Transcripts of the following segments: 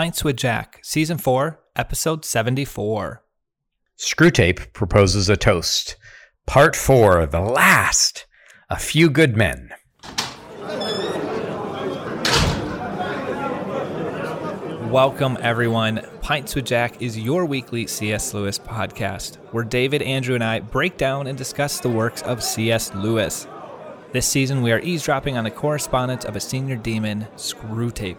Pints with Jack, Season 4, Episode 74. Screwtape proposes a toast. Part 4, the last. A few good men. Welcome, everyone. Pints with Jack is your weekly C.S. Lewis podcast, where David, Andrew, and I break down and discuss the works of C.S. Lewis. This season, we are eavesdropping on the correspondence of a senior demon, Screwtape,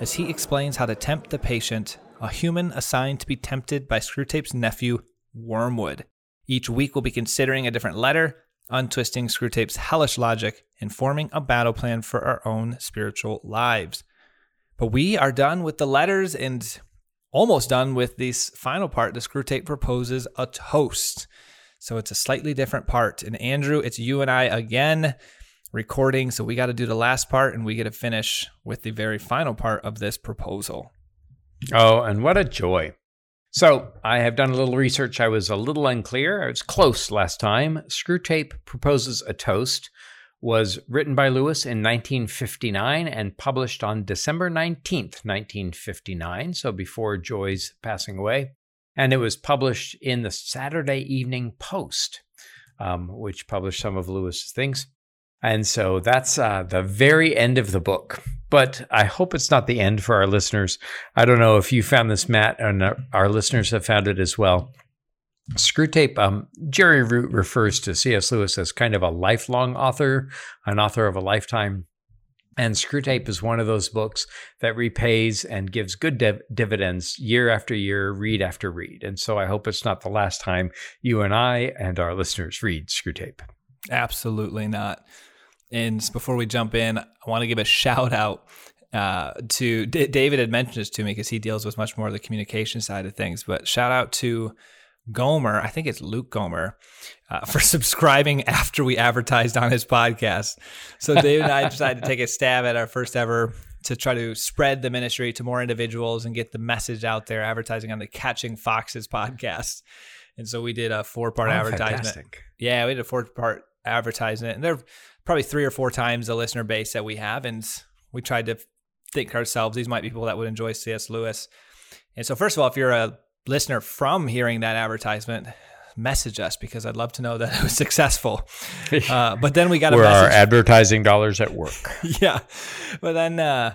as he explains how to tempt the patient, a human assigned to be tempted by Screwtape's nephew, Wormwood. Each week, we'll be considering a different letter, untwisting Screwtape's hellish logic, and forming a battle plan for our own spiritual lives. But we are done with the letters and almost done with this final part. The Screwtape proposes a toast. So it's a slightly different part. And Andrew, it's you and I again recording. So we got to do the last part and we get to finish with the very final part of this proposal. Oh, and what a joy. So I have done a little research. I was a little unclear. I was close last time. Screwtape proposes a toast was written by Lewis in 1959 and published on December 19th, 1959, so before Joy's passing away. And it was published in the Saturday Evening Post, um, which published some of Lewis's things. And so that's uh, the very end of the book. But I hope it's not the end for our listeners. I don't know if you found this, Matt, and our listeners have found it as well. Screwtape, um, Jerry Root refers to C.S. Lewis as kind of a lifelong author, an author of a lifetime. And Screwtape is one of those books that repays and gives good div- dividends year after year, read after read. And so I hope it's not the last time you and I and our listeners read Screwtape. Absolutely not. And before we jump in, I want to give a shout out uh, to D- David had mentioned this to me because he deals with much more of the communication side of things. But shout out to Gomer, I think it's Luke Gomer, uh, for subscribing after we advertised on his podcast. So David and I decided to take a stab at our first ever to try to spread the ministry to more individuals and get the message out there, advertising on the Catching Foxes podcast. And so we did a four part oh, advertisement. Fantastic. Yeah, we did a four part advertisement. And they're probably three or four times the listener base that we have. And we tried to think ourselves, these might be people that would enjoy C.S. Lewis. And so, first of all, if you're a listener from hearing that advertisement message us because I'd love to know that it was successful. Uh, but then we got a Where message. our advertising dollars at work. yeah. But then uh,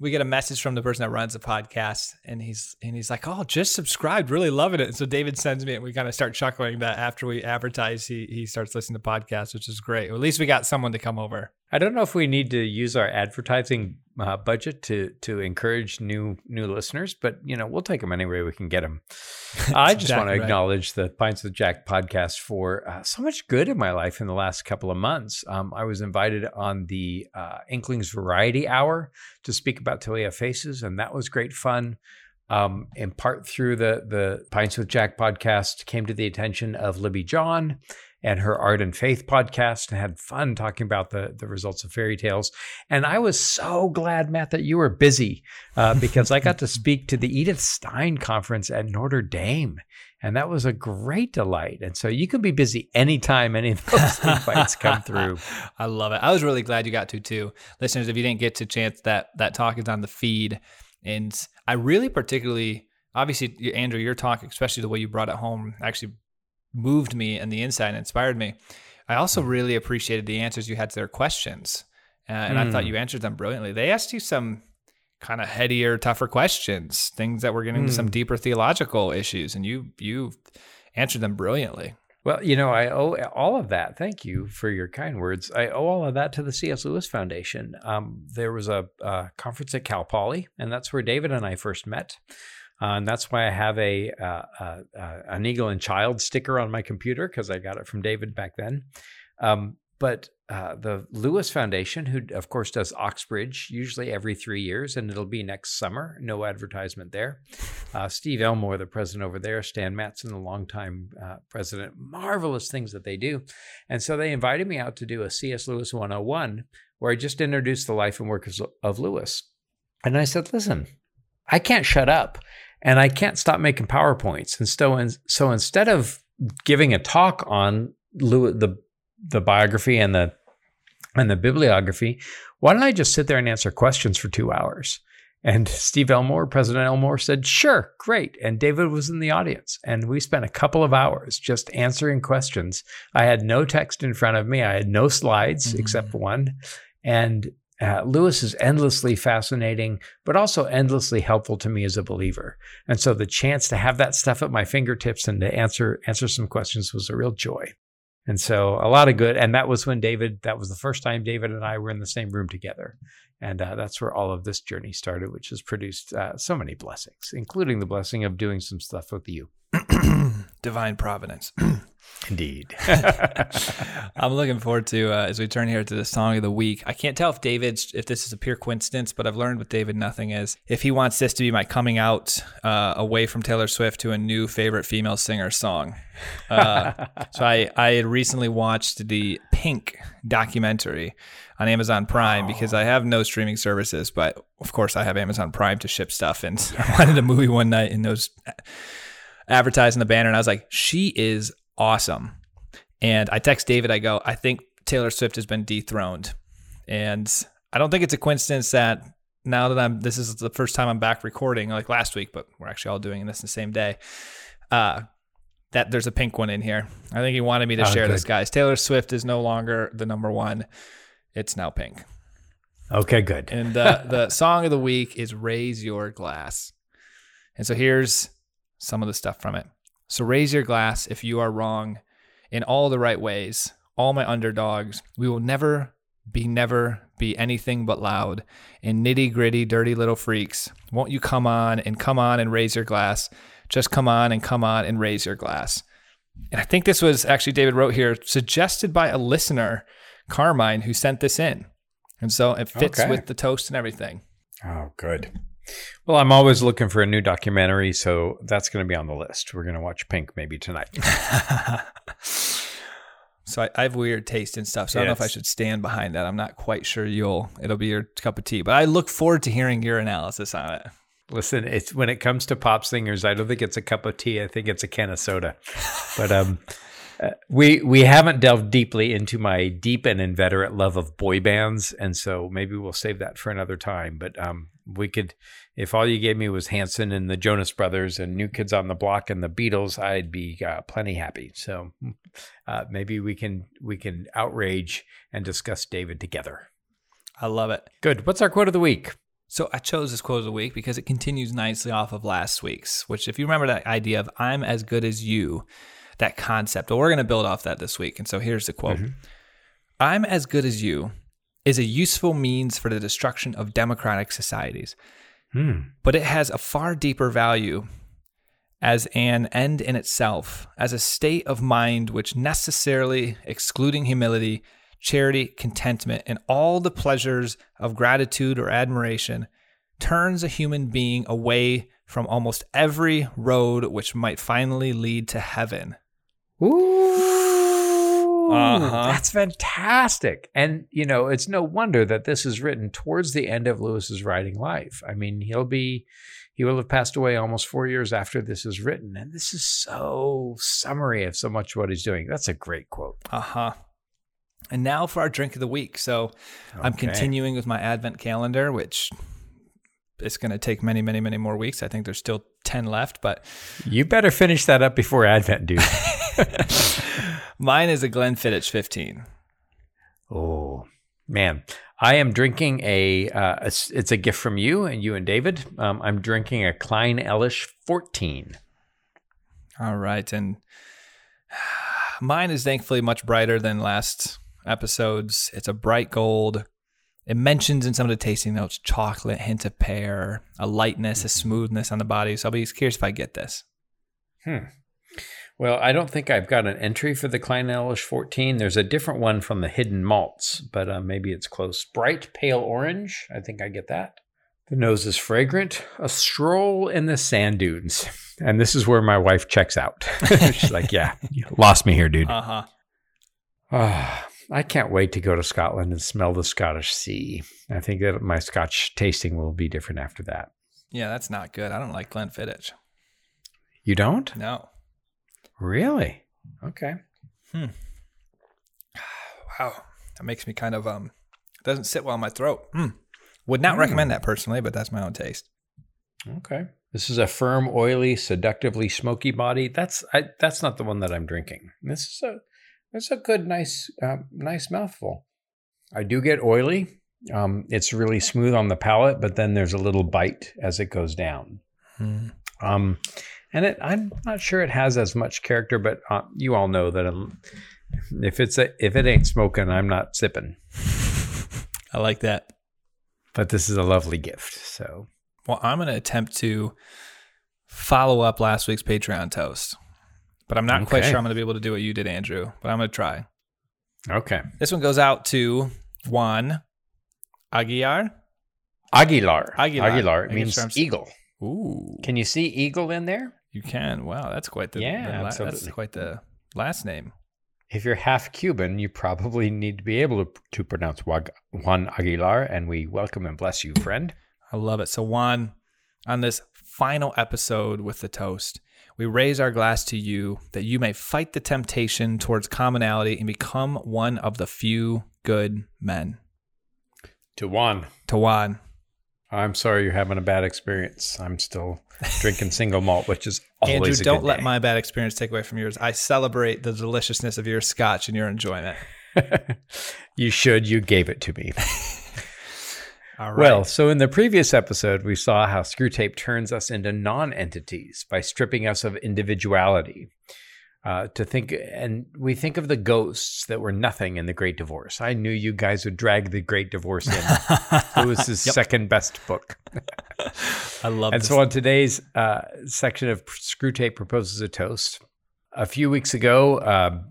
we get a message from the person that runs the podcast and he's and he's like, Oh, just subscribed, really loving it. And so David sends me and we kind of start chuckling that after we advertise he he starts listening to podcasts, which is great. at least we got someone to come over. I don't know if we need to use our advertising uh, budget to to encourage new new listeners, but you know we'll take them any way we can get them. I just exactly want to right. acknowledge the Pints with Jack podcast for uh, so much good in my life in the last couple of months. Um, I was invited on the uh, Inklings Variety Hour to speak about Have Faces, and that was great fun. Um, in part through the the Pints with Jack podcast, came to the attention of Libby John and her Art and Faith podcast and had fun talking about the, the results of fairy tales. And I was so glad, Matt, that you were busy uh, because I got to speak to the Edith Stein conference at Notre Dame. And that was a great delight. And so you can be busy anytime any of those invites come through. I love it. I was really glad you got to too. Listeners, if you didn't get to chance that that talk is on the feed. And I really particularly obviously Andrew, your talk, especially the way you brought it home, actually moved me and the insight inspired me. I also really appreciated the answers you had to their questions. Uh, and mm. I thought hmm. you answered them brilliantly. They asked you some kind of headier, tougher questions, things that were getting mm. into some hmm. deeper theological issues, and you you answered them brilliantly. Well, you know, I owe all of that. Thank you for your kind words. I owe all of that to the C.S. Lewis Foundation. Um, there was a, a, conference at Cal Poly, and that's where David and I first met. Uh, and that's why I have a uh, uh, uh an eagle and child sticker on my computer because I got it from David back then. Um, but uh, the Lewis Foundation, who of course does Oxbridge usually every three years, and it'll be next summer. No advertisement there. Steve Elmore, the president over there, Stan Mattson, the longtime president. Marvelous things that they do, and so they invited me out to do a C.S. Lewis 101, where I just introduced the life and work of Lewis. And I said, listen, I can't shut up and I can't stop making PowerPoints. And so, so instead of giving a talk on Lewis, the the biography and the and the bibliography, why don't I just sit there and answer questions for two hours? And Steve Elmore, President Elmore, said, Sure, great. And David was in the audience. And we spent a couple of hours just answering questions. I had no text in front of me, I had no slides mm-hmm. except one. And uh, Lewis is endlessly fascinating, but also endlessly helpful to me as a believer. And so the chance to have that stuff at my fingertips and to answer answer some questions was a real joy. And so a lot of good. And that was when David, that was the first time David and I were in the same room together. And uh, that's where all of this journey started, which has produced uh, so many blessings, including the blessing of doing some stuff with you. Divine providence. Indeed. I'm looking forward to uh, as we turn here to the song of the week. I can't tell if David's if this is a pure coincidence, but I've learned with David nothing is if he wants this to be my coming out uh, away from Taylor Swift to a new favorite female singer song. Uh, so I I had recently watched the Pink documentary on Amazon Prime oh. because I have no streaming services, but of course I have Amazon Prime to ship stuff, and I wanted a movie one night and those advertising the banner, and I was like, she is awesome. And I text David, I go, I think Taylor Swift has been dethroned. And I don't think it's a coincidence that now that I'm, this is the first time I'm back recording, like last week, but we're actually all doing this the same day. Uh, that there's a pink one in here. I think he wanted me to oh, share good. this, guys. Taylor Swift is no longer the number one. It's now pink. Okay, good. and uh, the song of the week is Raise Your Glass. And so here's some of the stuff from it. So raise your glass if you are wrong in all the right ways. All my underdogs, we will never be never be anything but loud and nitty gritty, dirty little freaks. Won't you come on and come on and raise your glass? Just come on and come on and raise your glass. And I think this was actually David wrote here, suggested by a listener, Carmine, who sent this in. And so it fits okay. with the toast and everything. Oh, good. Well, I'm always looking for a new documentary, so that's going to be on the list. We're going to watch Pink maybe tonight. so I, I, have weird taste in stuff, so I don't know if I should stand behind that. I'm not quite sure you'll it'll be your cup of tea, but I look forward to hearing your analysis on it. Listen, it's when it comes to pop singers, I don't think it's a cup of tea. I think it's a can of soda. But um, uh, we we haven't delved deeply into my deep and inveterate love of boy bands, and so maybe we'll save that for another time. But um, we could if all you gave me was Hanson and the Jonas Brothers and New Kids on the Block and the Beatles, I'd be uh, plenty happy. So uh, maybe we can we can outrage and discuss David together. I love it. Good. What's our quote of the week? So I chose this quote of the week because it continues nicely off of last week's. Which, if you remember that idea of "I'm as good as you," that concept, well, we're going to build off that this week. And so here's the quote: mm-hmm. "I'm as good as you." Is a useful means for the destruction of democratic societies. Hmm. But it has a far deeper value as an end in itself, as a state of mind which necessarily, excluding humility, charity, contentment, and all the pleasures of gratitude or admiration, turns a human being away from almost every road which might finally lead to heaven. Ooh. Uh-huh. That's fantastic. And, you know, it's no wonder that this is written towards the end of Lewis's writing life. I mean, he'll be, he will have passed away almost four years after this is written. And this is so summary of so much what he's doing. That's a great quote. Uh huh. And now for our drink of the week. So okay. I'm continuing with my Advent calendar, which it's going to take many, many, many more weeks. I think there's still 10 left, but. You better finish that up before Advent, dude. Mine is a Glenfiddich 15. Oh, man. I am drinking a, uh, a, it's a gift from you and you and David. Um, I'm drinking a Clynelish 14. All right. And mine is thankfully much brighter than last episode's. It's a bright gold. It mentions in some of the tasting notes chocolate, hint of pear, a lightness, a smoothness on the body. So I'll be curious if I get this. Hmm. Well, I don't think I've got an entry for the Clynelish 14. There's a different one from the Hidden Malts, but uh, maybe it's close. Bright pale orange. I think I get that. The nose is fragrant. A stroll in the sand dunes. And this is where my wife checks out. She's like, yeah, lost me here, dude. Uh-huh. Oh, I can't wait to go to Scotland and smell the Scottish sea. I think that my Scotch tasting will be different after that. Yeah, that's not good. I don't like Glenfiddich. You don't? No. Really? Okay. Hmm. Wow. That makes me kind of um doesn't sit well in my throat. Hmm. Would not recommend that personally, but that's my own taste. Okay. This is a firm, oily, seductively smoky body. That's I, that's not the one that I'm drinking. This is a that's a good, nice, uh, nice mouthful. I do get oily. Um, it's really smooth on the palate, but then there's a little bite as it goes down. Hmm. Um, and it, I'm not sure it has as much character, but uh, you all know that um, if it's a, if it ain't smoking, I'm not sipping. I like that. But this is a lovely gift. So Well, I'm going to attempt to follow up last week's Patreon toast, but I'm not quite sure I'm going to be able to do what you did, Andrew. But I'm going to try. okay, This one goes out to Juan. Aguilar. Aguilar. Aguilar, I guess means eagle. Ooh, Can you see eagle in there? you can. Wow, that's quite the Yeah, the la- that's quite the last name. If you're half Cuban, you probably need to be able to, to pronounce Juan Aguilar, and we welcome and bless you, friend. I love it. So, Juan, on this final episode with the toast, we raise our glass to you that you may fight the temptation towards commonality and become one of the few good men. To Juan, To Juan. I'm sorry you're having a bad experience. I'm still drinking single malt, which is always Andrew, a don't let day. my bad experience take away from yours. I celebrate the deliciousness of your scotch and your enjoyment. you should. You gave it to me. All right. Well, so in the previous episode, we saw how Screwtape turns us into non entities by stripping us of individuality. Uh, to think, and we think of the ghosts that were nothing in the Great Divorce. I knew you guys would drag the Great Divorce in. Lewis's Yep. second best book. I love it. And so on today's uh, section of Screwtape proposes a toast. A few weeks ago, uh,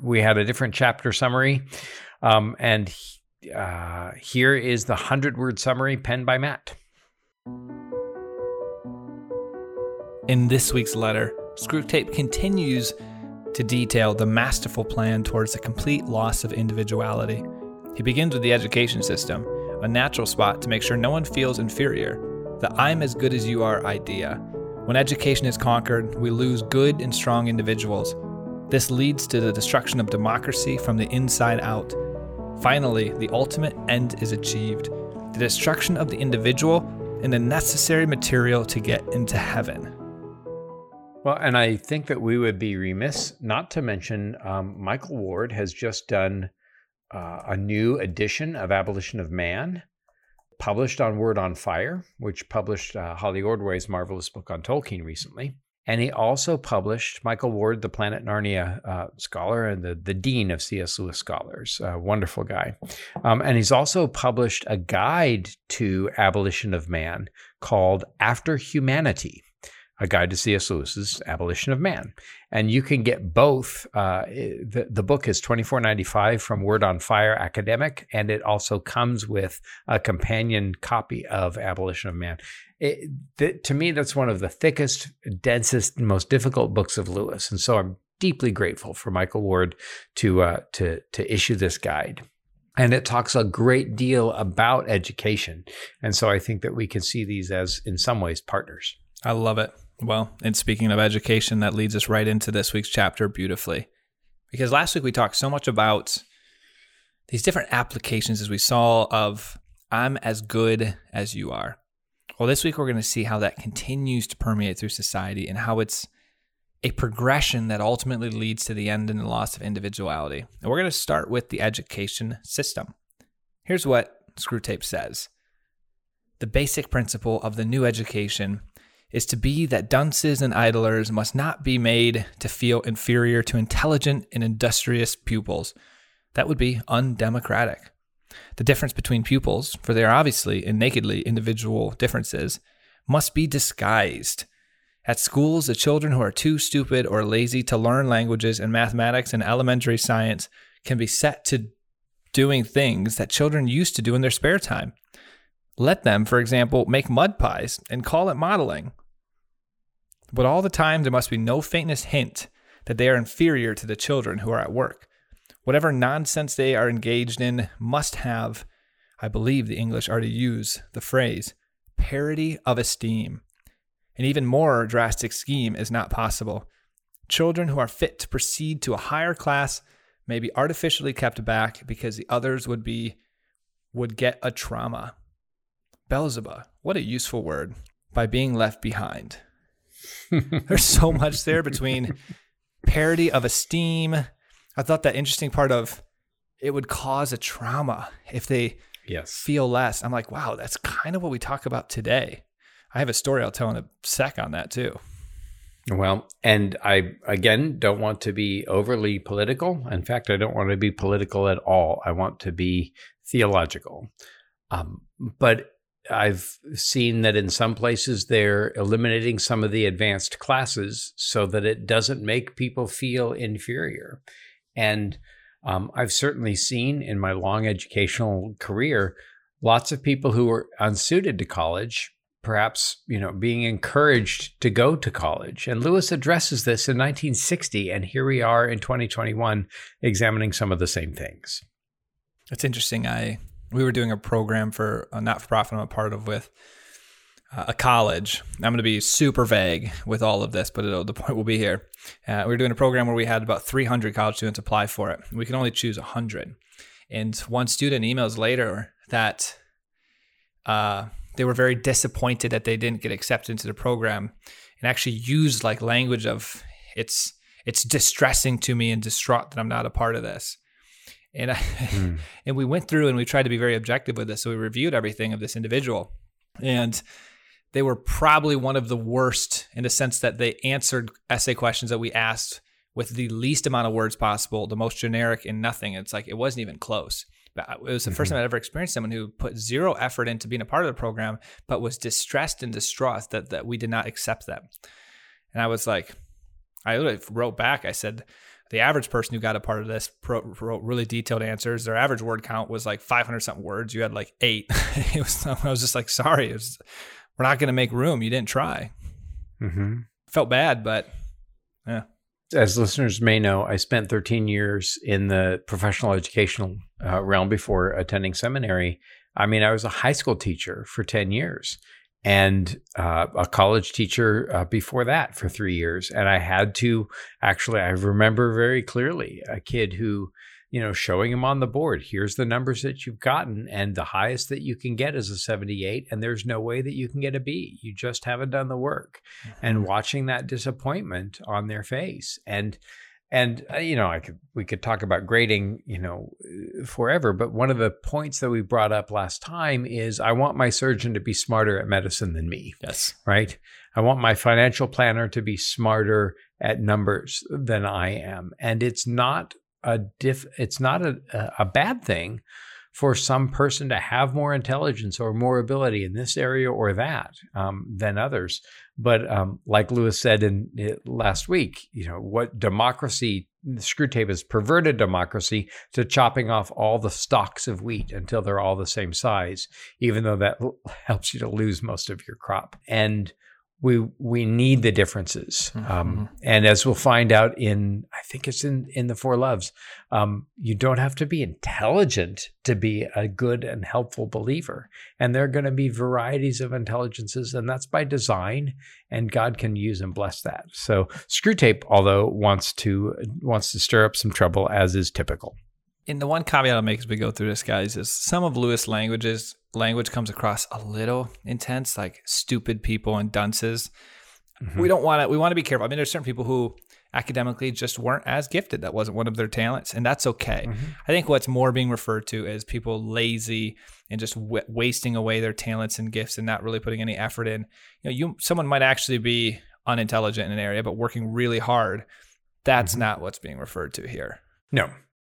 we had a different chapter summary, um, and uh, here is the hundred-word summary penned by Matt. In this week's letter, Screwtape continues to detail the masterful plan towards the complete loss of individuality. He begins with the education system, a natural spot to make sure no one feels inferior. The I'm as good as you are idea. When education is conquered, we lose good and strong individuals. This leads to the destruction of democracy from the inside out. Finally, the ultimate end is achieved the destruction of the individual and the necessary material to get into heaven. Well, and I think that we would be remiss not to mention um, Michael Ward has just done uh, a new edition of Abolition of Man, published on Word on Fire, which published uh, Holly Ordway's marvelous book on Tolkien recently. And he also published Michael Ward, the Planet Narnia uh, scholar and the, the dean of C.S. Lewis scholars, wonderful guy. Um, and he's also published a guide to Abolition of Man called After Humanity a guide to C.S. Lewis's Abolition of Man, and you can get both. Uh, the the book is twenty four ninety five from Word on Fire Academic, and it also comes with a companion copy of Abolition of Man. It, th- to me, that's one of the thickest, densest, most difficult books of Lewis, and so I'm deeply grateful for Michael Ward to uh, to to issue this guide. And it talks a great deal about education. And so I think that we can see these as, in some ways, partners. I love it. Well, and speaking of education, that leads us right into this week's chapter beautifully. Because last week we talked so much about these different applications as we saw of I'm as good as you are. Well, this week we're going to see how that continues to permeate through society and how it's a progression that ultimately leads to the end and the loss of individuality. And we're going to start with the education system. Here's what Screwtape says The basic principle of the new education is to be that dunces and idlers must not be made to feel inferior to intelligent and industrious pupils. That would be undemocratic. The difference between pupils, for they are obviously and nakedly individual differences, must be disguised. At schools, the children who are too stupid or lazy to learn languages and mathematics and elementary science can be set to doing things that children used to do in their spare time. Let them, for example, make mud pies and call it modeling. But all the time, there must be no faintest hint that they are inferior to the children who are at work. Whatever nonsense they are engaged in must have, I believe the English are to use the phrase, parity of esteem. An even more drastic scheme is not possible. Children who are fit to proceed to a higher class may be artificially kept back because the others would be would get a trauma. Beelzebub, what a useful word, by being left behind. There's so much there between parity of esteem. I thought that interesting part of it would cause a trauma if they Yes. feel less. I'm like, wow, that's kind of what we talk about today. I have a story I'll tell in a sec on that too. Well, and I again don't want to be overly political. In fact, I don't want to be political at all. I want to be theological. Um, but I've seen that in some places they're eliminating some of the advanced classes so that it doesn't make people feel inferior. And um, I've certainly seen in my long educational career lots of people who were unsuited to college perhaps you know being encouraged to go to college and lewis addresses this in 1960 and here we are in 2021 examining some of the same things It's interesting. I we were doing a program for a not for profit I'm a part of with uh, a college. I'm going to be super vague with all of this, but it'll, the point will be here. Uh, we were doing a program where we had about 300 college students apply for it. We can only choose 100. And one student emails later that uh, they were very disappointed that they didn't get accepted into the program, and actually used like language of it's it's distressing to me and distraught that I'm not a part of this. And I, and we went through and we tried to be very objective with this. So we reviewed everything of this individual, and they were probably one of the worst in the sense that they answered essay questions that we asked with the least amount of words possible, the most generic and nothing. It's like it wasn't even close. But it was the first mm-hmm. time I'd ever experienced someone who put zero effort into being a part of the program, but was distressed and distraught that that we did not accept them. And I was like, I literally wrote back. I said, the average person who got a part of this pro- wrote really detailed answers. Their average word count was like 500 something words. You had like eight. it was, I was just like, sorry, it was, we're not going to make room. You didn't try. mm-hmm. Felt bad, but yeah. as listeners may know, I spent 13 years in the professional educational uh, realm before attending seminary. I mean, I was a high school teacher for 10 years and uh, a college teacher uh, before that for three years. And I had to actually, I remember very clearly a kid who, you know, showing them on the board, here's the numbers that you've gotten, and the highest that you can get is a 78, and there's no way that you can get a B. You just haven't done the work. And watching that disappointment on their face. And and uh, you know, I could we could talk about grading, you know, forever. But one of the points that we brought up last time is I want my surgeon to be smarter at medicine than me, Yes. right? I want my financial planner to be smarter at numbers than I am, and it's not a diff. It's not a a bad thing for some person to have more intelligence or more ability in this area or that um, than others. But um, like Lewis said in uh, last week, you know what democracy, Screwtape has perverted democracy to chopping off all the stalks of wheat until they're all the same size, even though that helps you to lose most of your crop. And we we need the differences. Um, and as we'll find out in, I think it's in in the Four Loves, um, you don't have to be intelligent to be a good and helpful believer. And there are going to be varieties of intelligences, and that's by design. And God can use and bless that. So Screwtape, although wants to wants to stir up some trouble, as is typical. And the one caveat I'll make as we go through this, guys, is some of Lewis' languages language comes across a little intense, like stupid people and dunces. Mm-hmm. We don't want to. We want to be careful. I mean, there's certain people who academically just weren't as gifted. That wasn't one of their talents, and that's okay. Mm-hmm. I think what's more being referred to is people lazy and just w- wasting away their talents and gifts and not really putting any effort in. You know, you someone might actually be unintelligent in an area, but working really hard. That's mm-hmm. not what's being referred to here. No.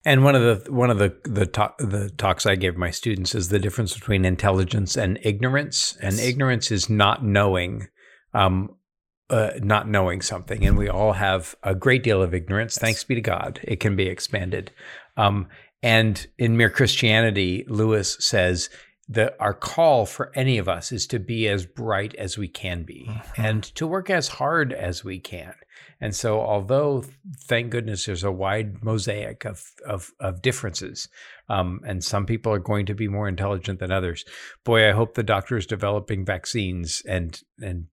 And one of the one of the the, talk, the talks I give my students is the difference between intelligence and ignorance. And ignorance is not knowing, um, uh, not knowing something. And we all have a great deal of ignorance. Thanks be to God, it can be expanded. Um, and in Mere Christianity, Lewis says that our call for any of us is to be as bright as we can be and to work as hard as we can. And so, although thank goodness there's a wide mosaic of of, of differences, um, and some people are going to be more intelligent than others. Boy, I hope the doctors developing vaccines and and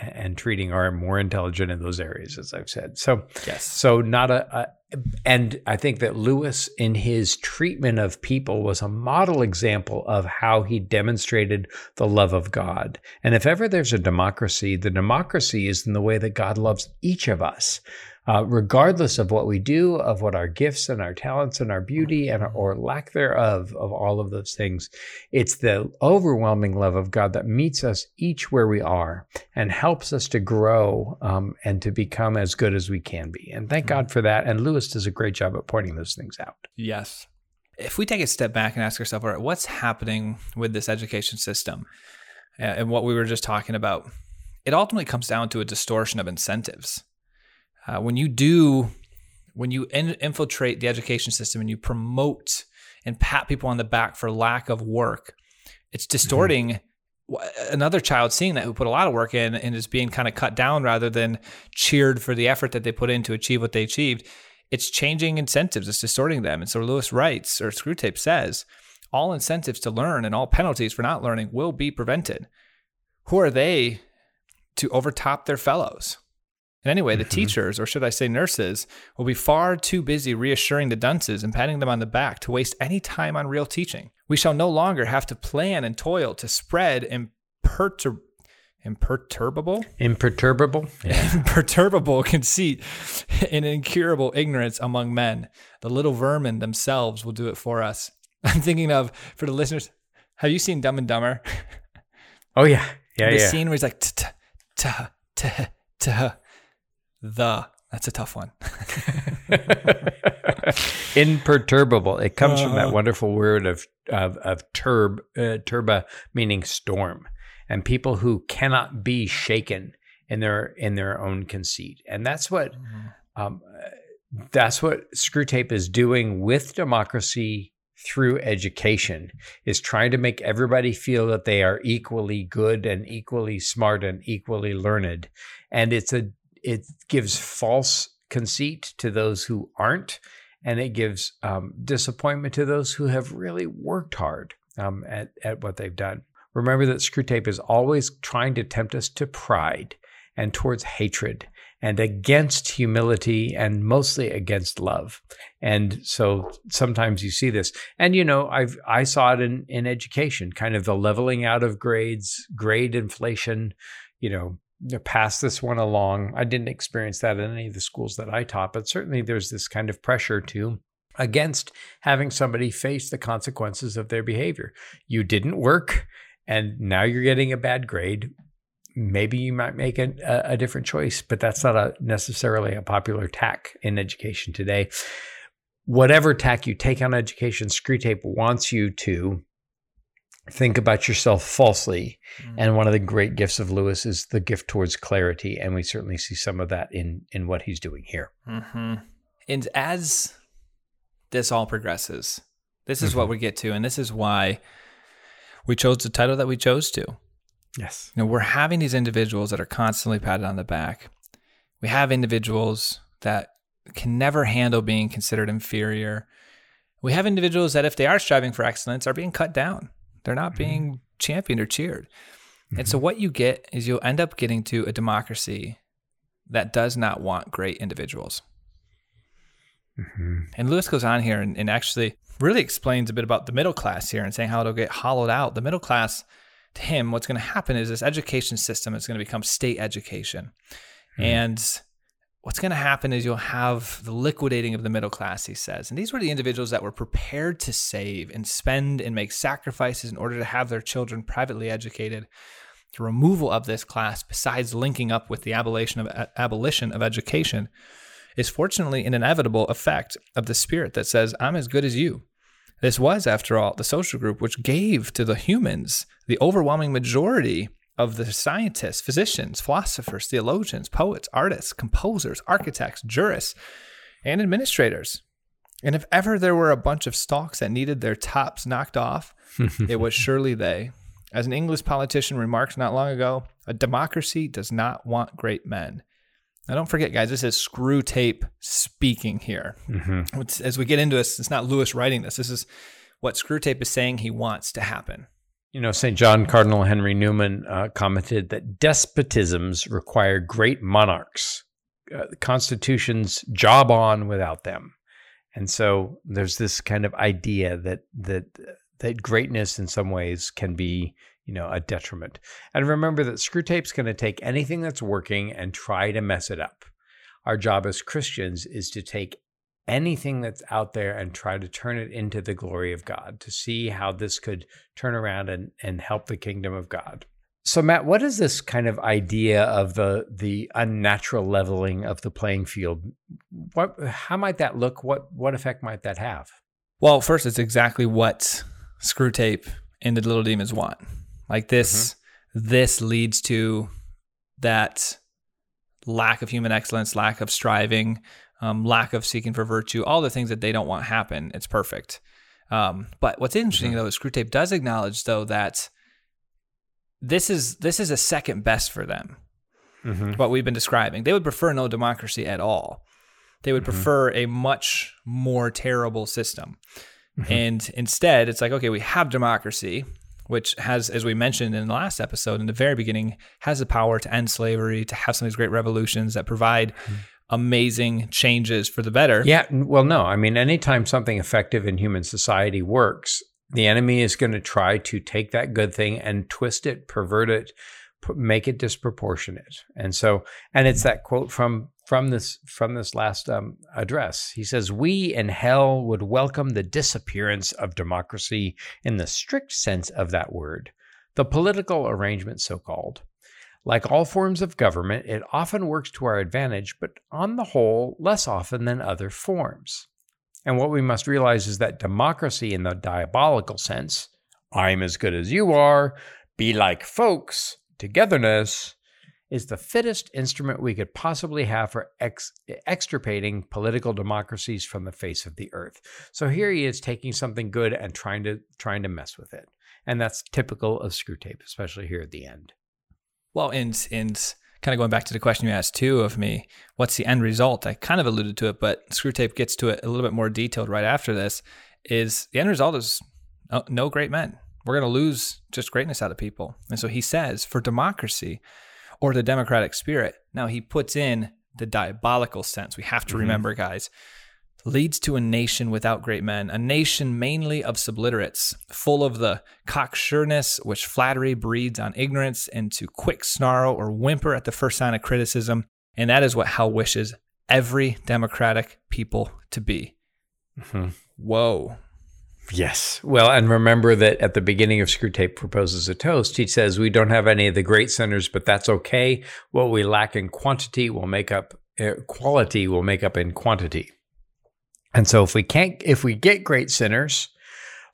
and treating are more intelligent in those areas, as I've said. So, Yes. so not a, a and I think that Lewis, in his treatment of people, was a model example of how he demonstrated the love of God. And if ever there's a democracy, the democracy is in the way that God loves each of us uh, regardless of what we do, of what our gifts and our talents and our beauty and or lack thereof of all of those things. It's the overwhelming love of God that meets us each where we are and helps us to grow um, and to become as good as we can be. And thank God for that. And Lewis does a great job at pointing those things out. Yes. If we take a step back and ask ourselves, all right, what's happening with this education system and what we were just talking about? It ultimately comes down to a distortion of incentives uh, when you do, when you in- infiltrate the education system and you promote and pat people on the back for lack of work, it's mm-hmm. distorting. Mm-hmm another child seeing that who put a lot of work in and is being kind of cut down rather than cheered for the effort that they put in to achieve what they achieved it's changing incentives it's distorting them and so lewis writes or screwtape says all incentives to learn and all penalties for not learning will be prevented who are they to overtop their fellows and anyway, the mm-hmm. teachers, or should I say nurses, will be far too busy reassuring the dunces and patting them on the back to waste any time on real teaching. We shall no longer have to plan and toil to spread impertur- imperturbable imperturbable yeah. imperturbable conceit and incurable ignorance among men. The little vermin themselves will do it for us. I'm thinking of for the listeners. Have you seen Dumb and Dumber? Oh yeah, yeah, yeah. the yeah. scene where he's like ta ta ta ta the. That's a tough one. Imperturbable. It comes uh, from that uh-huh. wonderful word of of, of turb, uh, turba, meaning storm, and people who cannot be shaken in their in their own conceit, and that's what mm-hmm. um, that's what Screwtape is doing with democracy through education is trying to make everybody feel that they are equally good and equally smart and equally learned and it's a it gives false conceit to those who aren't, and it gives um, disappointment to those who have really worked hard um, at, at what they've done. Remember that Screwtape is always trying to tempt us to pride and towards hatred and against humility and mostly against love. And so sometimes you see this. And you know, I've I saw it in in education, kind of the leveling out of grades, grade inflation, you know, pass this one along. I didn't experience that in any of the schools that I taught, but certainly there's this kind of pressure to against having somebody face the consequences of their behavior. You didn't work and now you're getting a bad grade. Maybe you might make a, a different choice, but that's not a, necessarily a popular tack in education today. Whatever tack you take on education, Screwtape wants you to think about yourself falsely. Mm-hmm. And one of the great gifts of Lewis is the gift towards clarity, and we certainly see some of that in in what he's doing here. Mm-hmm. And as this all progresses, this is mm-hmm. what we get to, and this is why we chose the title that we chose to. Yes, you know, we're having these individuals that are constantly patted on the back. We have individuals that can never handle being considered inferior. We have individuals that, if they are striving for excellence, are being cut down. They're not mm-hmm. being mm-hmm. championed or cheered. Mm-hmm. And so mm-hmm. what you get is you'll end up getting to a democracy that does not want great individuals. Mm-hmm. And Lewis goes on here and, and, actually really explains a bit about the middle class here and saying how it'll get hollowed out. The middle class, to him, what's going to happen is this education system is going to become state education. Mm-hmm. And what's going to happen is you'll have the liquidating of the middle class, he says. And these were the individuals that were prepared to save and spend and make sacrifices in order to have their children privately educated. The removal of this class, besides linking up with the abolition of, abolition of education, is fortunately an inevitable effect of the spirit that says, I'm as good as you. This was, after all, the social group which gave to the humans the overwhelming majority of the scientists, physicians, philosophers, theologians, poets, artists, composers, architects, jurists, and administrators. And if ever there were a bunch of stalks that needed their tops knocked off, it was surely they. As an English politician remarked not long ago, a democracy does not want great men. Now, don't forget, guys, this is Screwtape speaking here. Mm-hmm. As we get into this, it's not Lewis writing this. This is what Screwtape is saying he wants to happen. You know, St. John Cardinal Henry Newman uh, commented that despotisms require great monarchs, uh, the Constitution's job on without them. And so there's this kind of idea that that that greatness in some ways can be you know a detriment. And remember that Screwtape's going to take anything that's working and try to mess it up. Our job as Christians is to take anything that's out there and try to turn it into the glory of God, to see how this could turn around and, and help the kingdom of God. So Matt, what is this kind of idea of the the unnatural leveling of the playing field? What how might that look? What what effect might that have? Well, first it's exactly what Screwtape and the Little Demons want. Like this mm-hmm. this leads to that lack of human excellence, lack of striving, um, lack of seeking for virtue, all the things that they don't want happen. It's perfect. Um, but what's interesting mm-hmm. though is Screwtape does acknowledge though that this is this is a second best for them. Mm-hmm. What we've been describing, they would prefer no democracy at all. They would mm-hmm. prefer a much more terrible system. Mm-hmm. And instead, it's like, okay, we have democracy, which has, as we mentioned in the last episode, in the very beginning, has the power to end slavery, to have some of these great revolutions that provide mm-hmm. Amazing changes for the better. Yeah. Well, no. I mean, anytime something effective in human society works, the enemy is going to try to take that good thing and twist it, pervert it, make it disproportionate. And so, and it's that quote from from this from this last um, address. He says, "We in hell would welcome the disappearance of democracy in the strict sense of that word, the political arrangement, so called." Like all forms of government, it often works to our advantage, but on the whole, less often than other forms. And what we must realize is that democracy, in the diabolical sense, I'm as good as you are, be like folks, togetherness, is the fittest instrument we could possibly have for ex- extirpating political democracies from the face of the earth. So here he is taking something good and trying to trying to mess with it. And that's typical of Screwtape, especially here at the end. Well, and and kind of going back to the question you asked too of me, what's the end result? I kind of alluded to it, but Screwtape gets to it a little bit more detailed right after this. Is the end result is no, no great men. We're going to lose just greatness out of people. And so he says, for democracy or the democratic spirit. Now he puts in the diabolical sense. We have to mm-hmm. remember, guys, leads to a nation without great men, a nation mainly of subliterates, full of the cocksureness which flattery breeds on ignorance, and to quick snarl or whimper at the first sign of criticism. And that is what hell wishes every democratic people to be. Mm-hmm. Whoa. Yes. Well, and remember that at the beginning of Screwtape proposes a toast. He says, We don't have any of the great sinners, but that's okay. What we lack in quantity will make up, uh, quality will make up in quantity. And so if we can't, if we get great sinners,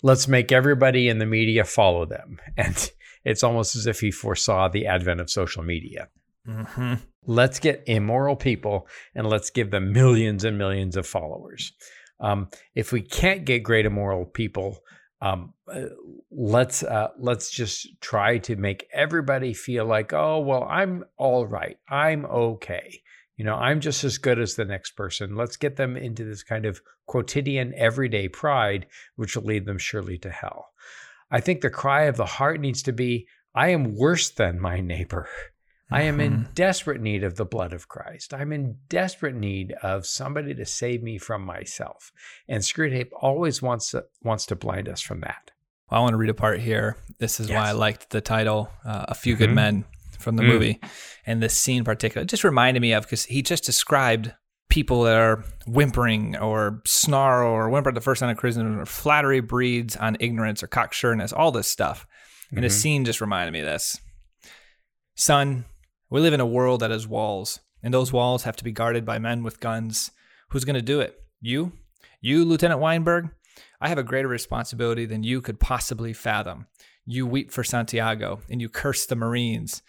let's make everybody in the media follow them. And it's almost as if he foresaw the advent of social media. Mm-hmm. Let's get immoral people and let's give them millions and millions of followers. Um, if we can't get great immoral people, um, uh, let's uh, let's just try to make everybody feel like, oh well, I'm all right, I'm okay. You know, I'm just as good as the next person. Let's get them into this kind of quotidian, everyday pride, which will lead them surely to hell. I think the cry of the heart needs to be I am worse than my neighbor. I am in mm-hmm. desperate need of the blood of Christ. I'm in desperate need of somebody to save me from myself. And Screwtape always wants to, wants to blind us from that. Well, I want to read a part here. This is yes. why I liked the title, uh, A Few mm-hmm. Good Men from the mm. movie. And this scene in particular just reminded me of because he just described people that are whimpering or snarl or whimper at the first sign of criticism or flattery breeds on ignorance or cocksureness, all this stuff. And mm-hmm. the scene just reminded me of this. Son, we live in a world that has walls, and those walls have to be guarded by men with guns. Who's going to do it? You? You, Lieutenant Weinberg? I have a greater responsibility than you could possibly fathom. You weep for Santiago and you curse the Marines.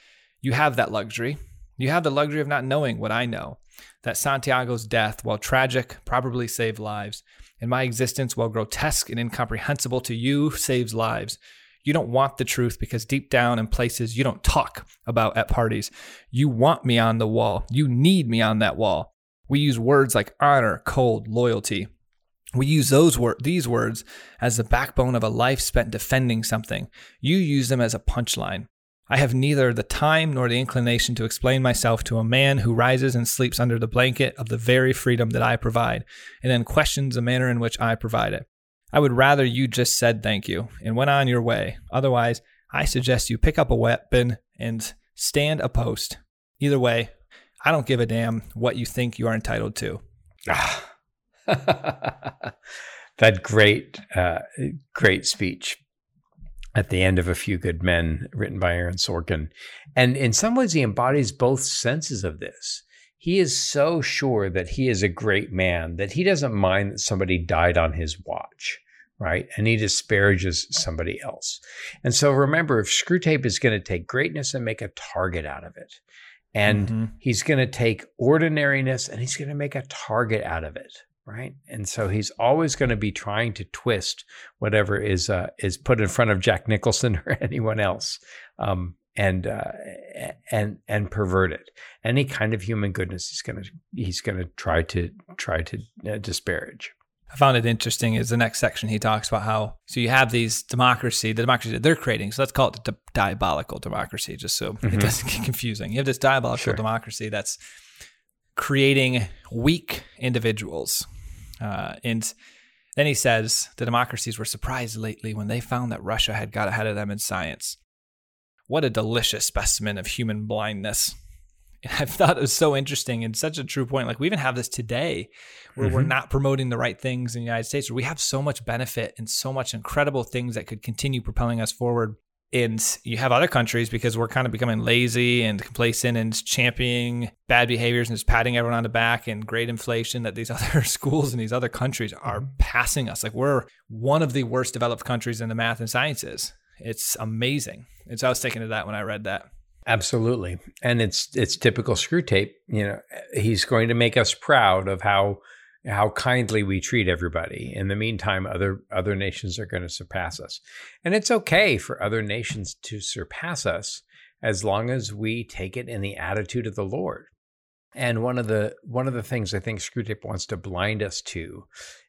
You have that luxury. You have the luxury of not knowing what I know that Santiago's death, while tragic, probably saved lives, and my existence, while grotesque and incomprehensible to you, saves lives. You don't want the truth because deep down in places you don't talk about at parties, you want me on the wall. You need me on that wall. We use words like honor, cold, loyalty. We use those wor- these words as the backbone of a life spent defending something. You use them as a punchline. I have neither the time nor the inclination to explain myself to a man who rises and sleeps under the blanket of the very freedom that I provide, and then questions the manner in which I provide it. I would rather you just said thank you and went on your way. Otherwise, I suggest you pick up a weapon and stand a post. Either way, I don't give a damn what you think you are entitled to. Ah. that great, uh, great speech at the end of A Few Good Men, written by Aaron Sorkin. And in some ways, he embodies both senses of this. He is so sure that he is a great man that he doesn't mind that somebody died on his watch, right? And he disparages somebody else. And so remember, if Screwtape is going to take greatness and make a target out of it, and mm-hmm. he's going to take ordinariness and he's going to make a target out of it, right? And so he's always going to be trying to twist whatever is uh, is put in front of Jack Nicholson or anyone else, um, and uh, and and pervert it. Any kind of human goodness he's going to he's going to try to try to uh, disparage. I found it interesting is the next section he talks about how so you have these democracy, the democracy that they're creating. So let's call it the diabolical democracy, just so mm-hmm. it doesn't get confusing. You have this diabolical sure. democracy that's creating weak individuals uh, and then he says the democracies were surprised lately when they found that Russia had got ahead of them in science. What a delicious specimen of human blindness. I thought it was so interesting and such a true point. Like we even have this today where mm-hmm. we're not promoting the right things in the United States, where we have so much benefit and so much incredible things that could continue propelling us forward and you have other countries because we're kind of becoming lazy and complacent and championing bad behaviors and just patting everyone on the back and great inflation that these other schools in these other countries are passing us. Like we're one of the worst developed countries in the math and sciences. It's amazing. And so I was thinking of that when I read that. Absolutely. And it's it's typical Screwtape. You know, he's going to make us proud of how how kindly we treat everybody. In the meantime, other other nations are going to surpass us. And it's okay for other nations to surpass us as long as we take it in the attitude of the Lord. And one of the one of the things I think Screwtape wants to blind us to,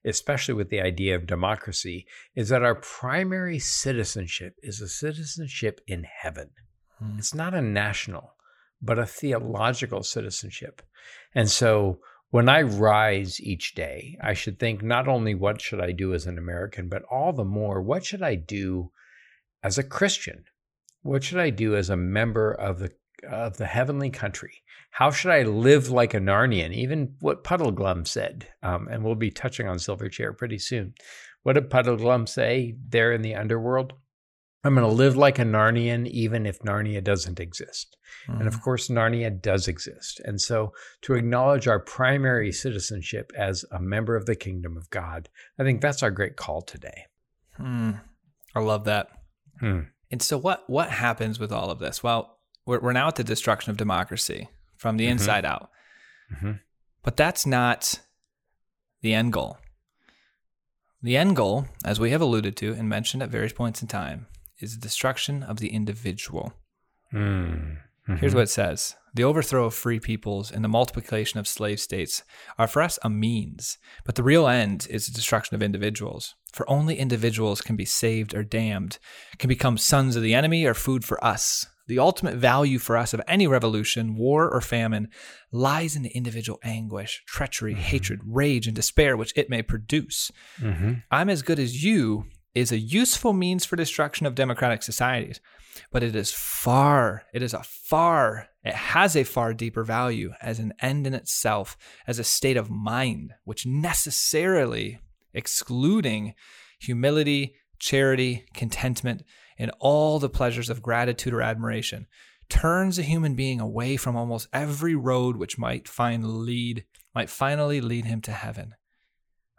especially with the idea of democracy, is that our primary citizenship is a citizenship in heaven. Hmm. It's not a national, but a theological citizenship. And so when I rise each day, I should think not only what should I do as an American, but all the more, what should I do as a Christian? What should I do as a member of the of the heavenly country? How should I live like a Narnian? Even what Puddleglum said, um, and we'll be touching on Silver Chair pretty soon. What did Puddleglum say there in the underworld? I'm going to live like a Narnian, even if Narnia doesn't exist. Mm. And of mm. course, Narnia does exist. And so to acknowledge our primary citizenship as a member of the kingdom of God, I think that's our great call today. Mm. I love that. Mm. And so what what happens with all of this? Well, we're, we're now at the destruction of democracy from the mm-hmm. inside out. Mm-hmm. But that's not the end goal. The end goal, as we have alluded to and mentioned at various points in time, is the destruction of the individual. Mm. Mm-hmm. Here's what it says The overthrow of free peoples and the multiplication of slave states are for us a means, but the real end is the destruction of individuals. For only individuals can be saved or damned, can become sons of the enemy or food for us. The ultimate value for us of any revolution, war, or famine lies in the individual anguish, treachery, mm-hmm. hatred, rage, and despair which it may produce. Mm-hmm. I'm as good as you is a useful means for destruction of democratic societies, but it is far, it is a far, it has a far deeper value as an end in itself, as a state of mind, which necessarily, excluding humility, charity, contentment, and all the pleasures of gratitude or admiration, turns a human being away from almost every road which might find lead, might finally lead him to heaven.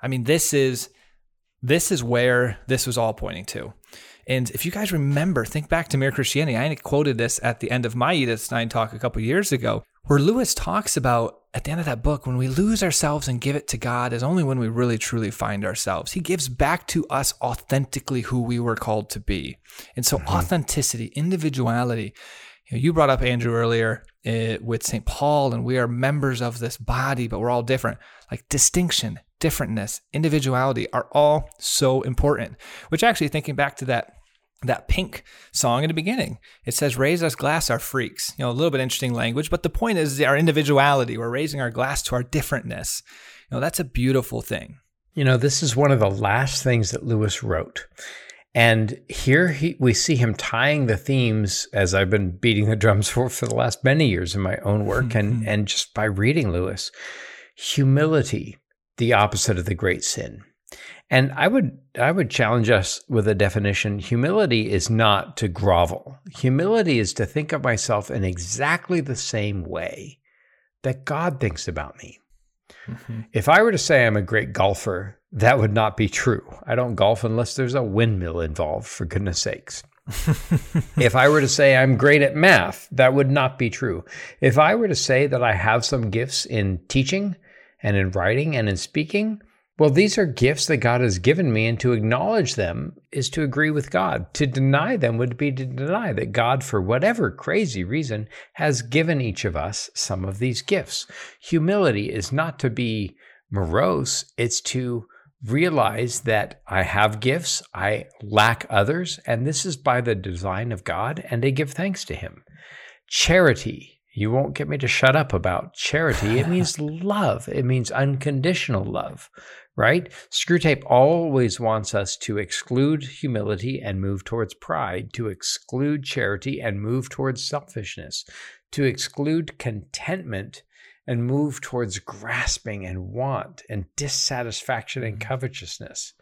I mean, this is this is where this was all pointing to. And if you guys remember, think back to Mere Christianity. I quoted this at the end of my Edith Stein talk a couple years ago, where Lewis talks about at the end of that book, when we lose ourselves and give it to God is only when we really truly find ourselves. He gives back to us authentically who we were called to be. And so, mm-hmm. authenticity, individuality. You, know, you brought up Andrew earlier uh, with St. Paul, and we are members of this body, but we're all different. Like distinction, differentness, individuality are all so important. Which actually, thinking back to that that pink song in the beginning. It says, raise us glass, our freaks. You know, a little bit interesting language, but the point is our individuality. We're raising our glass to our differentness. You know, that's a beautiful thing. You know, this is one of the last things that Lewis wrote. And here he, we see him tying the themes, as I've been beating the drums for for the last many years in my own work, mm-hmm. and and just by reading Lewis, humility, the opposite of the great sin. And I would I would challenge us with a definition. Humility is not to grovel. Humility is to think of myself in exactly the same way that God thinks about me. Mm-hmm. If I were to say I'm a great golfer, that would not be true. I don't golf unless there's a windmill involved, for goodness sakes. if I were to say I'm great at math, that would not be true. If I were to say that I have some gifts in teaching and in writing and in speaking, well, these are gifts that God has given me, and to acknowledge them is to agree with God. To deny them would be to deny that God, for whatever crazy reason, has given each of us some of these gifts. Humility is not to be morose, it's to realize that I have gifts, I lack others, and this is by the design of God, and to give thanks to Him. Charity. You won't get me to shut up about charity. It means love. It means unconditional love right? Screwtape always wants us to exclude humility and move towards pride, to exclude charity and move towards selfishness, to exclude contentment and move towards grasping and want and dissatisfaction and mm-hmm. covetousness,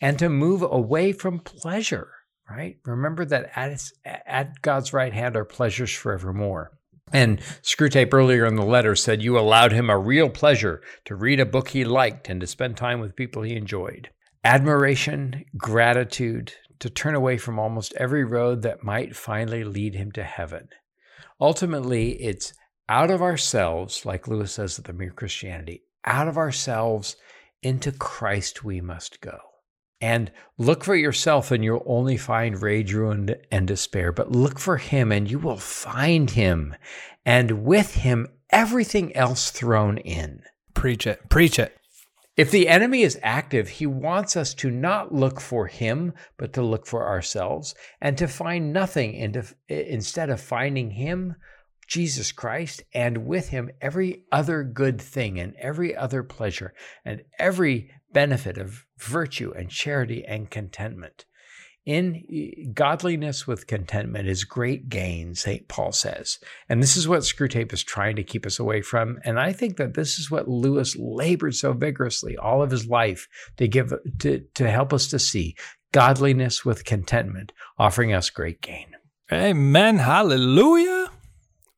and to move away from pleasure, right? Remember that at, at God's right hand are pleasures forevermore. And Screwtape earlier in the letter said you allowed him a real pleasure to read a book he liked and to spend time with people he enjoyed. Admiration, gratitude, to turn away from almost every road that might finally lead him to heaven. Ultimately, it's out of ourselves, like Lewis says at the Mere Christianity, out of ourselves into Christ we must go. And look for yourself, and you'll only find rage, ruin, and despair. But look for him, and you will find him. And with him, everything else thrown in. Preach it. Preach it. If the enemy is active, he wants us to not look for him, but to look for ourselves and to find nothing instead of finding him, Jesus Christ, and with him every other good thing and every other pleasure and every benefit of virtue and charity and contentment. In eh, godliness with contentment is great gain, St. Paul says. And this is what Screwtape is trying to keep us away from. And I think that this is what Lewis labored so vigorously all of his life to give to, to help us to see godliness with contentment, offering us great gain. Amen. Hallelujah.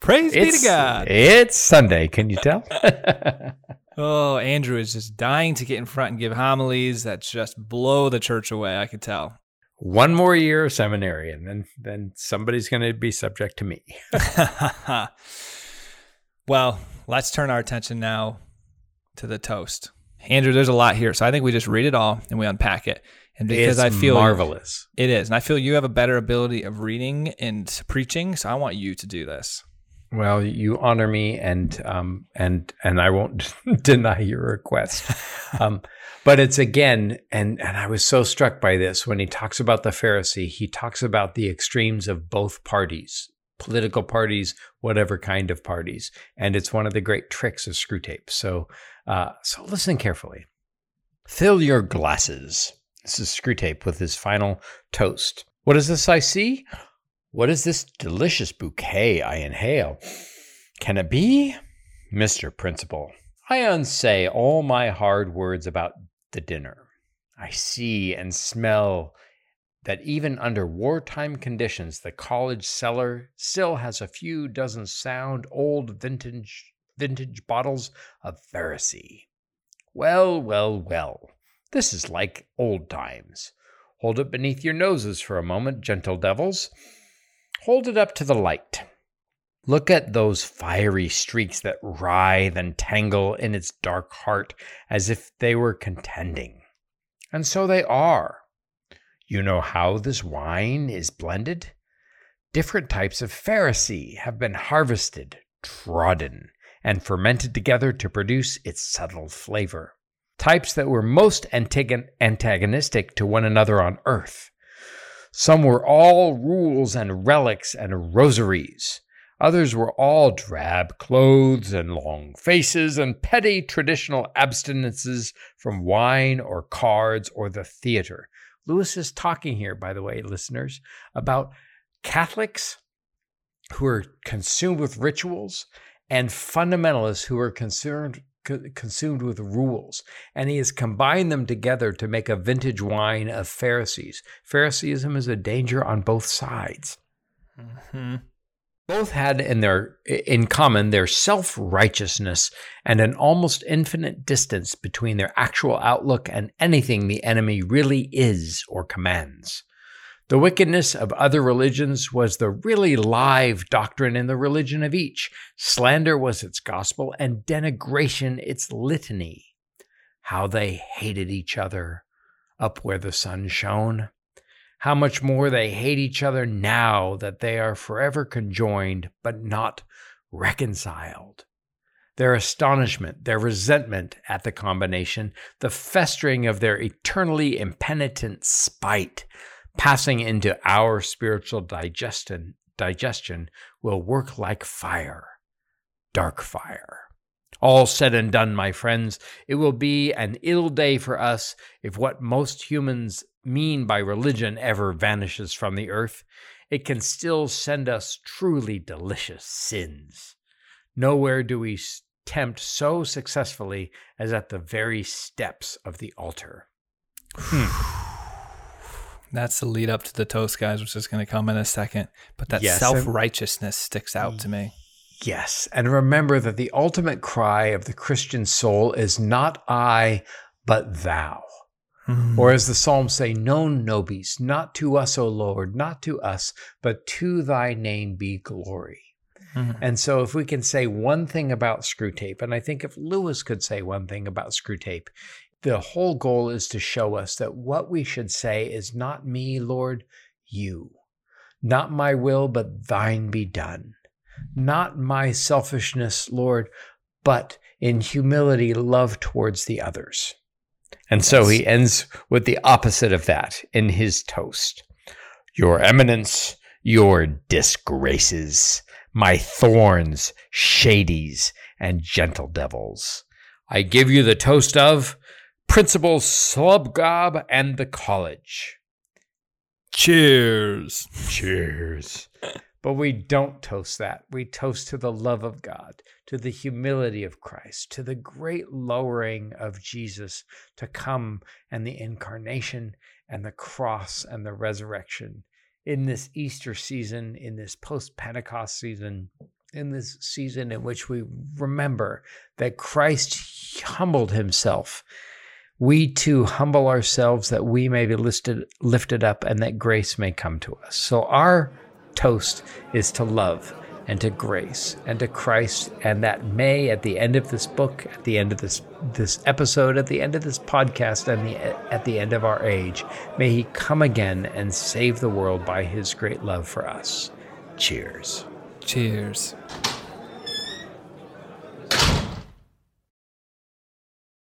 Praise it's, be to God. It's Sunday. Can you tell? Oh, Andrew is just dying to get in front and give homilies that just blow the church away. I could tell. One more year of seminary, and then then somebody's going to be subject to me. well, let's turn our attention now to the toast. Andrew, there's a lot here, so I think we just read it all and we unpack it. And because it's I feel marvelous, it is, and I feel you have a better ability of reading and preaching, so I want you to do this. Well, you honor me, and um, and and I won't deny your request. Um, but it's again, and and I was so struck by this when he talks about the Pharisee. He talks about the extremes of both parties, political parties, whatever kind of parties, and it's one of the great tricks of Screwtape. So, uh, so listen carefully. Fill your glasses. This is Screwtape with his final toast. What is this I see? What is this delicious bouquet I inhale? Can it be? Mr. Principal, I unsay all my hard words about the dinner. I see and smell that even under wartime conditions, the college cellar still has a few dozen sound old vintage vintage bottles of Pharisee. Well, well, well. This is like old times. Hold it beneath your noses for a moment, gentle devils. Hold it up to the light. Look at those fiery streaks that writhe and tangle in its dark heart as if they were contending. And so they are. You know how this wine is blended? Different types of Pharisee have been harvested, trodden, and fermented together to produce its subtle flavor. Types that were most antagonistic to one another on earth Some were all rules and relics and rosaries. Others were all drab clothes and long faces and petty traditional abstinences from wine or cards or the theater. Lewis is talking here, by the way, listeners, about Catholics who are consumed with rituals and fundamentalists who are concerned consumed with rules, and he has combined them together to make a vintage wine of Pharisees. Phariseeism is a danger on both sides. Mm-hmm. Both had in their in common their self-righteousness and an almost infinite distance between their actual outlook and anything the enemy really is or commands. The wickedness of other religions was the really live doctrine in the religion of each. Slander was its gospel, and denigration its litany. How they hated each other up where the sun shone. How much more they hate each other now that they are forever conjoined but not reconciled. Their astonishment, their resentment at the combination, the festering of their eternally impenitent spite, passing into our spiritual digestion, digestion will work like fire, dark fire. All said and done, my friends, it will be an ill day for us if what most humans mean by religion ever vanishes from the earth. It can still send us truly delicious sins. Nowhere do we tempt so successfully as at the very steps of the altar. Hmm. That's the lead up to the toast, guys, which is going to come in a second. But that yes, self righteousness sticks out to me. Yes. And remember that the ultimate cry of the Christian soul is not I, but thou. Mm. Or as the Psalms say, non nobis, not to us, O Lord, not to us, but to thy name be glory. Mm. And so, if we can say one thing about Screwtape, and I think if Lewis could say one thing about Screwtape, the whole goal is to show us that what we should say is not me, Lord, you. Not my will, but thine be done. Not my selfishness, Lord, but in humility, love towards the others. And so he ends with the opposite of that in his toast Your Eminence, your disgraces, my thorns, shadies, and gentle devils. I give you the toast of Principal Slubgob and the college. Cheers. Cheers. but we don't toast that. We toast to the love of God, to the humility of Christ, to the great lowering of Jesus to come and the incarnation and the cross and the resurrection in this Easter season, in this post Pentecost season, in this season in which we remember that Christ humbled himself we too humble ourselves that we may be listed, lifted up and that grace may come to us. So our toast is to love and to grace and to Christ, and that may at the end of this book, at the end of this this episode, at the end of this podcast, and the, at the end of our age, may He come again and save the world by His great love for us. Cheers. Cheers.